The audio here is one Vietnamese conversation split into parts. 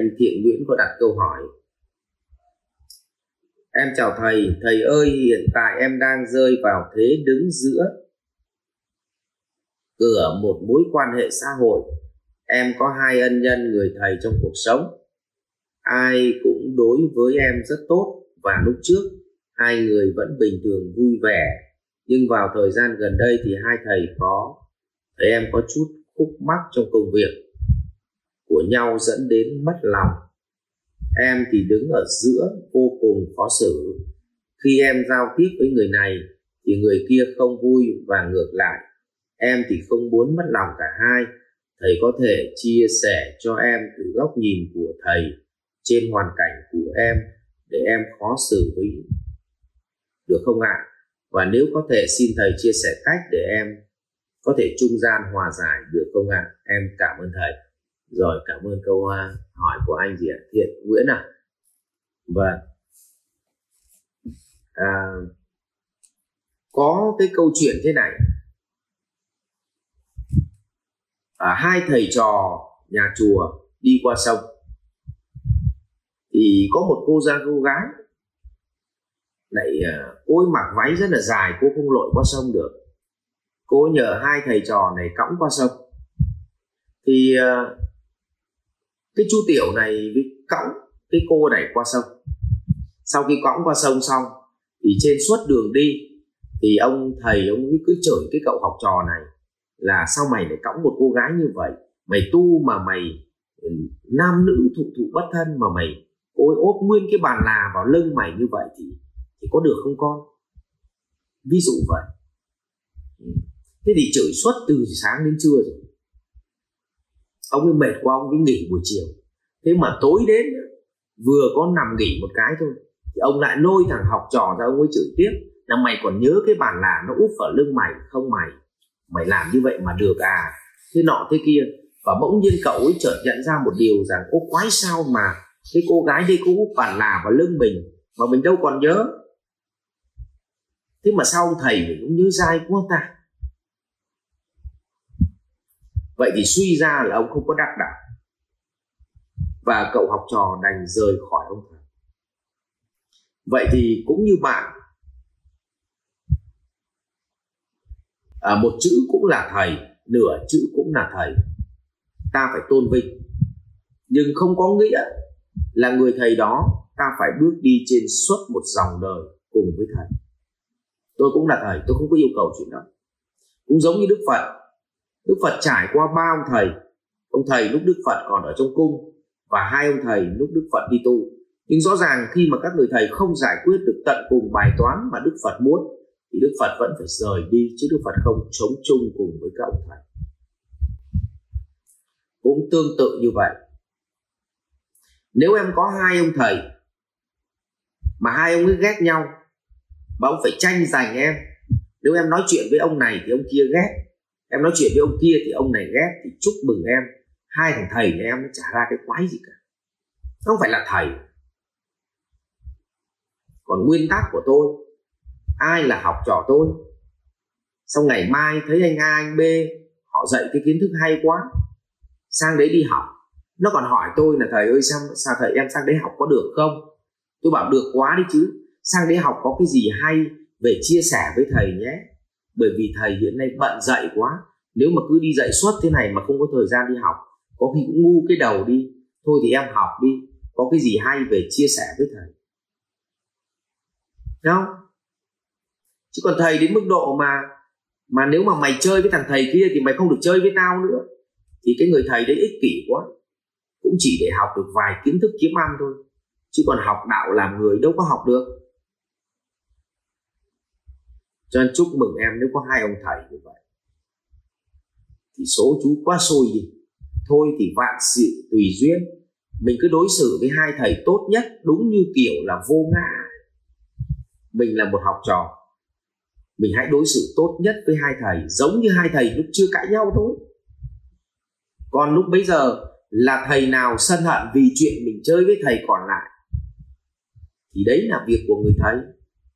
anh thiện nguyễn có đặt câu hỏi. Em chào thầy thầy ơi, hiện tại em đang rơi vào thế đứng giữa cửa một mối quan hệ xã hội. Em có hai ân nhân người thầy trong cuộc sống. Ai cũng đối với em rất tốt và lúc trước, hai người vẫn bình thường vui vẻ. Nhưng vào thời gian gần đây thì hai thầy có thấy em có chút khúc mắc trong công việc của nhau dẫn đến mất lòng. Em thì đứng ở giữa vô cùng khó xử. Khi em giao tiếp với người này thì người kia không vui và ngược lại. Em thì không muốn mất lòng cả hai. Thầy có thể chia sẻ cho em từ góc nhìn của thầy, trên hoàn cảnh của em, để em khó xử với được không ạ? Và nếu có thể xin thầy chia sẻ cách để em có thể trung gian hòa giải, được không ạ? Em cảm ơn thầy rồi cảm ơn câu à, hỏi của anh gì ạ? Thiện nguyễn à vâng. À, có cái câu chuyện thế này. À, hai thầy trò nhà chùa đi qua sông. Thì có một cô gia cô gái lại à, cô ấy mặc váy rất là dài cô không lội qua sông được. Cô ấy nhờ hai thầy trò này cõng qua sông. Thì à, cái chú tiểu này với cõng, cái cô này qua sông. Sau khi cõng qua sông xong, thì trên suốt đường đi, thì ông thầy ông ấy cứ chửi cái cậu học trò này là sao mày lại cõng một cô gái như vậy? Mày tu mà mày ừ, nam nữ thụ thụ bất thân mà mày ôi ốp nguyên cái bàn là vào lưng mày như vậy thì thì có được không con? Ví dụ vậy. Ừ. Thế thì chửi suốt từ sáng đến trưa rồi ông ấy mệt quá, ông ấy nghỉ buổi chiều. Thế mà tối đến, vừa có nằm nghỉ một cái thôi, thì ông lại lôi thằng học trò ra ông ấy chửi tiếp là, mày còn nhớ cái bàn là nó úp vào lưng mày không mày? Mày làm như vậy mà được à? Thế nọ thế kia. Và bỗng nhiên cậu ấy chợt nhận ra một điều rằng, ô, quái sao mà cái cô gái đây cô úp bàn là vào lưng mình mà mình đâu còn nhớ? Thế mà sao thầy mình cũng nhớ dai quá ta? Vậy thì suy ra là ông không có đắc đạo. Và cậu học trò đành rời khỏi ông thầy. Vậy thì cũng như bạn à, một chữ cũng là thầy nửa chữ cũng là thầy. Ta phải tôn vinh. Nhưng không có nghĩa là người thầy đó ta phải bước đi trên suốt một dòng đời cùng với thầy. Tôi cũng là thầy tôi không có yêu cầu chuyện đó. Cũng giống như đức phật đức phật trải qua ba ông thầy. Ông thầy lúc đức phật còn ở trong cung và hai ông thầy lúc đức phật đi tu. Nhưng rõ ràng khi mà các người thầy không giải quyết được tận cùng bài toán mà đức phật muốn, thì đức phật vẫn phải rời đi, chứ đức phật không chống chung cùng với các ông thầy. Cũng tương tự như vậy. Nếu em có hai ông thầy mà hai ông ấy ghét nhau, mà ông phải tranh giành em, nếu em nói chuyện với ông này thì ông kia ghét em nói chuyện với ông kia thì ông này ghét, thì chúc mừng em. Hai thằng thầy nhà em nó ra cái quái gì cả. Không phải là thầy. Còn nguyên tắc của tôi, ai là học trò tôi? Sau ngày mai thấy anh a, anh b, họ dạy cái kiến thức hay quá, sang đấy đi học. Nó còn hỏi tôi là, thầy ơi, sao sao thầy em sang đấy học có được không? Tôi bảo, được quá đi chứ. Sang đấy học có cái gì hay về chia sẻ với thầy nhé bởi vì thầy hiện nay bận dạy quá. Nếu mà cứ đi dạy suốt thế này mà không có thời gian đi học, có khi cũng ngu cái đầu đi. Thôi thì em học đi, có cái gì hay về chia sẻ với thầy. Đúng không? Chứ còn thầy đến mức độ mà mà nếu mà mày chơi với thằng thầy kia thì mày không được chơi với tao nữa. Thì cái người thầy đấy ích kỷ quá. Cũng chỉ để học được vài kiến thức kiếm ăn thôi. Chứ còn học đạo làm người đâu có học được cho nên chúc mừng em, nếu có hai ông thầy như vậy, thì số chú quá xôi đi. Thôi thì vạn sự tùy duyên. Mình cứ đối xử với hai thầy tốt nhất, đúng như kiểu là vô ngã. Mình là một học trò. Mình hãy đối xử tốt nhất với hai thầy, giống như hai thầy lúc chưa cãi nhau thôi. Còn lúc bấy giờ là thầy nào sân hận vì chuyện mình chơi với thầy còn lại, thì đấy là việc của người thầy.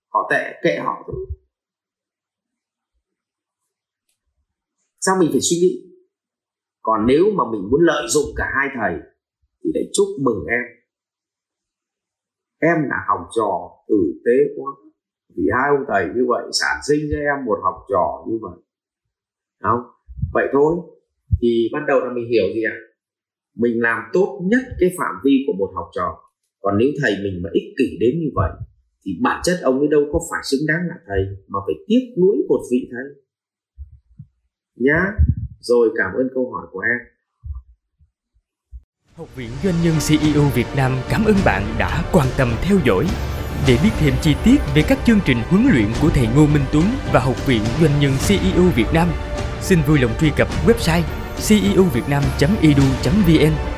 Họ tệ kệ họ thôi. Sao mình phải suy nghĩ? Còn nếu mà mình muốn lợi dụng cả hai thầy, thì để chúc mừng em. Em là học trò tử tế quá. Vì hai ông thầy như vậy, sản sinh cho em một học trò như vậy. Không? Vậy thôi. Thì bắt đầu là mình hiểu gì ạ? Mình làm tốt nhất cái phạm vi của một học trò. Còn nếu thầy mình mà ích kỷ đến như vậy, thì bản chất ông ấy đâu có phải xứng đáng là thầy, mà phải tiếc nuối một vị thầy nhá. Rồi cảm ơn câu hỏi của em. Học viện Doanh nhân CEO Việt Nam cảm ơn bạn đã quan tâm theo dõi. Để biết thêm chi tiết về các chương trình huấn luyện của thầy Ngô Minh Tuấn và Học viện Doanh nhân CEO Việt Nam, xin vui lòng truy cập website ceovietnam.edu.vn